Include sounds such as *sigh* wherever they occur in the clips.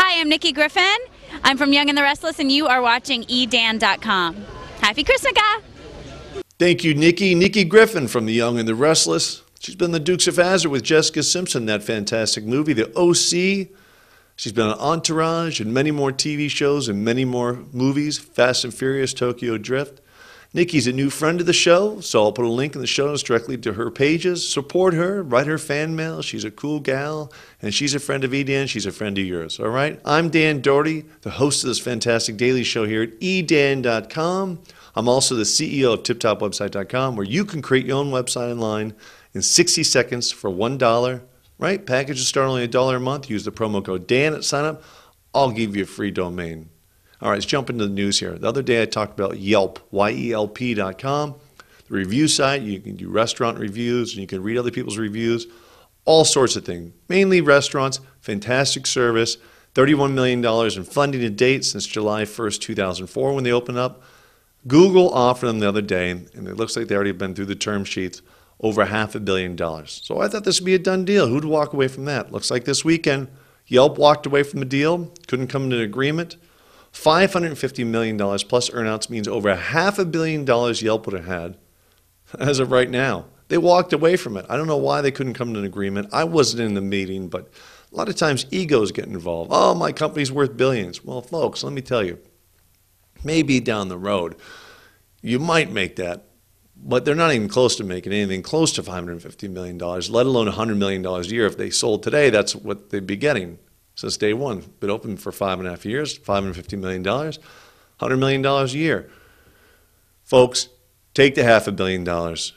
Hi, I'm Nikki Griffin. I'm from Young and the Restless, and you are watching edan.com. Happy Christmas, Thank you, Nikki. Nikki Griffin from The Young and the Restless. She's been the Dukes of Hazzard with Jessica Simpson, that fantastic movie, The OC. She's been on Entourage and many more TV shows and many more movies, Fast and Furious, Tokyo Drift. Nikki's a new friend of the show, so I'll put a link in the show notes directly to her pages. Support her, write her fan mail. She's a cool gal, and she's a friend of EDAN. She's a friend of yours. All right? I'm Dan Doherty, the host of this fantastic daily show here at edan.com. I'm also the CEO of tiptopwebsite.com, where you can create your own website online in 60 seconds for $1. Right? Packages start only a dollar a month. Use the promo code Dan at sign up. I'll give you a free domain. All right, let's jump into the news here. The other day I talked about Yelp, Y-E-L-P dot com, the review site. You can do restaurant reviews and you can read other people's reviews, all sorts of things. Mainly restaurants, fantastic service, $31 million in funding to date since July 1st, 2004 when they opened up. Google offered them the other day, and it looks like they already been through the term sheets, over half a billion dollars. So I thought this would be a done deal. Who'd walk away from that? Looks like this weekend, Yelp walked away from the deal, couldn't come to an agreement. $550 million plus earnouts means over a half a billion dollars Yelp would have had as of right now. They walked away from it. I don't know why they couldn't come to an agreement. I wasn't in the meeting, but a lot of times egos get involved. Oh, my company's worth billions. Well, folks, let me tell you, maybe down the road, you might make that, but they're not even close to making anything close to $550 million, let alone $100 million a year. If they sold today, that's what they'd be getting since day one. Been open for five and a half years, $550 million, $100 million a year. Folks, take the half a billion dollars,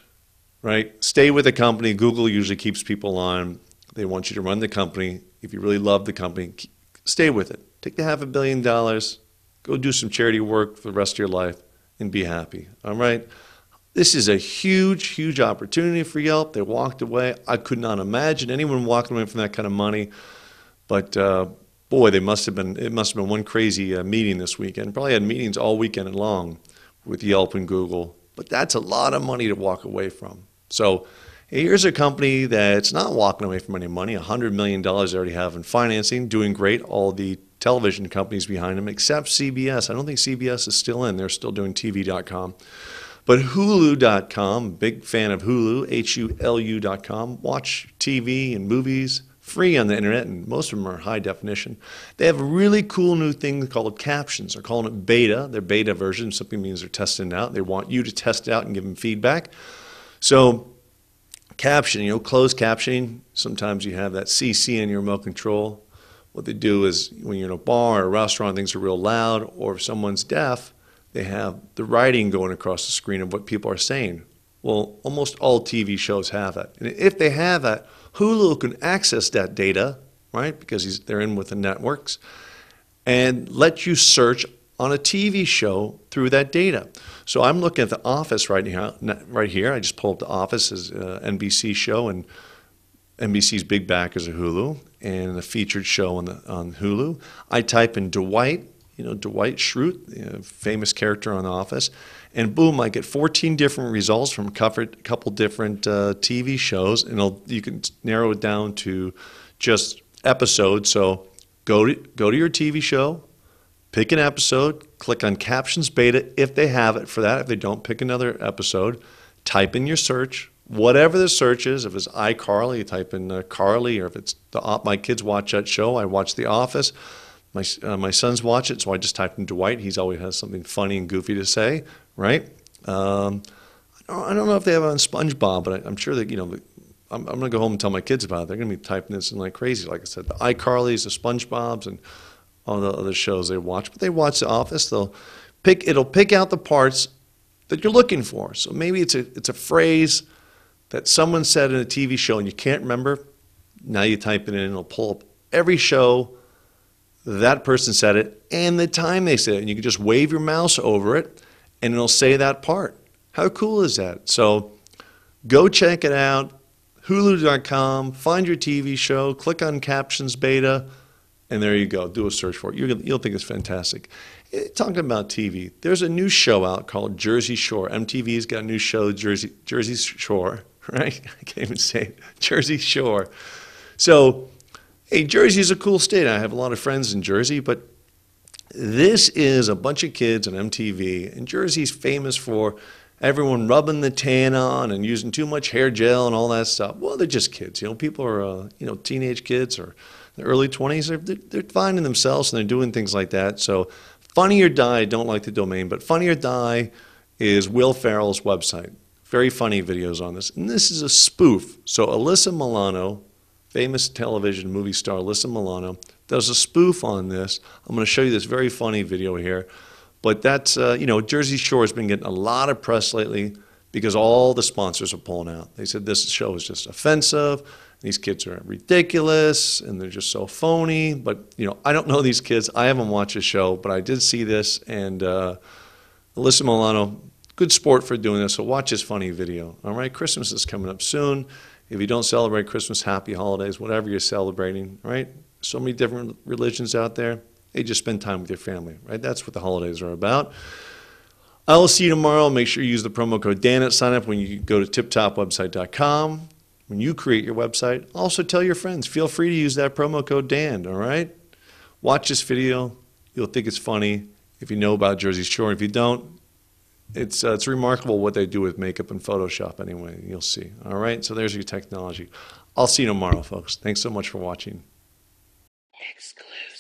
right? Stay with the company. Google usually keeps people on. They want you to run the company. If you really love the company, stay with it. Take the half a billion dollars, go do some charity work for the rest of your life, and be happy. All right? This is a huge, huge opportunity for Yelp. They walked away. I could not imagine anyone walking away from that kind of money. But uh, boy, they must have been. It must have been one crazy uh, meeting this weekend. Probably had meetings all weekend long with Yelp and Google. But that's a lot of money to walk away from. So here's a company that's not walking away from any money. $100 million they already have in financing, doing great. All the television companies behind them, except CBS. I don't think CBS is still in. They're still doing TV.com. But Hulu.com, big fan of Hulu, H U L U.com. Watch TV and movies free on the internet, and most of them are high definition. They have a really cool new thing called captions. They're calling it beta. Their beta version simply means they're testing it out. They want you to test it out and give them feedback. So, captioning, you know, closed captioning, sometimes you have that CC in your remote control. What they do is when you're in a bar or a restaurant, things are real loud, or if someone's deaf, they have the writing going across the screen of what people are saying. Well, almost all TV shows have that. And if they have that, Hulu can access that data, right, because they're in with the networks, and let you search on a TV show through that data. So I'm looking at The Office right now, right here. I just pulled up The Office as uh, an NBC show, and NBC's big back is a Hulu, and a featured show on, the, on Hulu. I type in Dwight, you know, Dwight Schrute, you know, famous character on Office, and boom, I get 14 different results from a couple different uh, TV shows, and you can narrow it down to just episodes. So go to, go to your TV show, pick an episode, click on Captions Beta if they have it for that. If they don't, pick another episode, type in your search, whatever the search is. If it's iCarly, you type in uh, Carly, or if it's the my kids watch that show, I watch The Office. My, uh, my sons watch it, so I just typed in Dwight. He's always has something funny and goofy to say right? Um, I don't know if they have it on SpongeBob, but I, am sure that you know. I'm, I'm going to go home and tell my kids about it. They're going to be typing this in like crazy. Like I said, the iCarlys, the SpongeBob's, and all the other shows they watch. But they watch The Office. They'll pick. It'll pick out the parts that you're looking for. So maybe it's a it's a phrase that someone said in a TV show and you can't remember. Now you type it in, and it'll pull up every show that person said it and the time they said it, and you can just wave your mouse over it and it'll say that part. How cool is that? So go check it out. Hulu.com, find your TV show, click on Captions Beta, and there you go. Do a search for it. You'll, you'll think it's fantastic. Eh, talking about TV, there's a new show out called Jersey Shore. MTV's got a new show, Jersey, Jersey Shore, *laughs* right? I can't even say it. Jersey Shore. So Hey, Jersey's a cool state. I have a lot of friends in Jersey, but this is a bunch of kids on MTV, and Jersey's famous for everyone rubbing the tan on and using too much hair gel and all that stuff. Well, they're just kids. You know, people are, uh, you know, teenage kids or the early 20s. They're, they're, finding themselves and they're doing things like that. So, Funny or Die, don't like the domain, but Funny or Die is Will Ferrell's website. Very funny videos on this. And this is a spoof. So, Alyssa Milano, famous television movie star Alyssa Milano, does a spoof on this. I'm going to show you this very funny video here. But that's, uh, you know, Jersey Shore has been getting a lot of press lately because all the sponsors are pulling out. They said this show is just offensive. These kids are ridiculous and they're just so phony. But, you know, I don't know these kids. I haven't watched the show, but I did see this. And uh, Alyssa Milano, good sport for doing this. So watch this funny video. All right, Christmas is coming up soon. If you don't celebrate Christmas, happy holidays, whatever you're celebrating, right? So many different religions out there. Hey, just spend time with your family, right? That's what the holidays are about. I'll see you tomorrow. Make sure you use the promo code Dan at sign up when you go to tiptopwebsite.com. When you create your website, also tell your friends. Feel free to use that promo code Dan, all right? Watch this video. You'll think it's funny if you know about Jersey Shore. If you don't, it's, uh, it's remarkable what they do with makeup and Photoshop anyway. You'll see. All right? So there's your technology. I'll see you tomorrow, folks. Thanks so much for watching. Exclusive.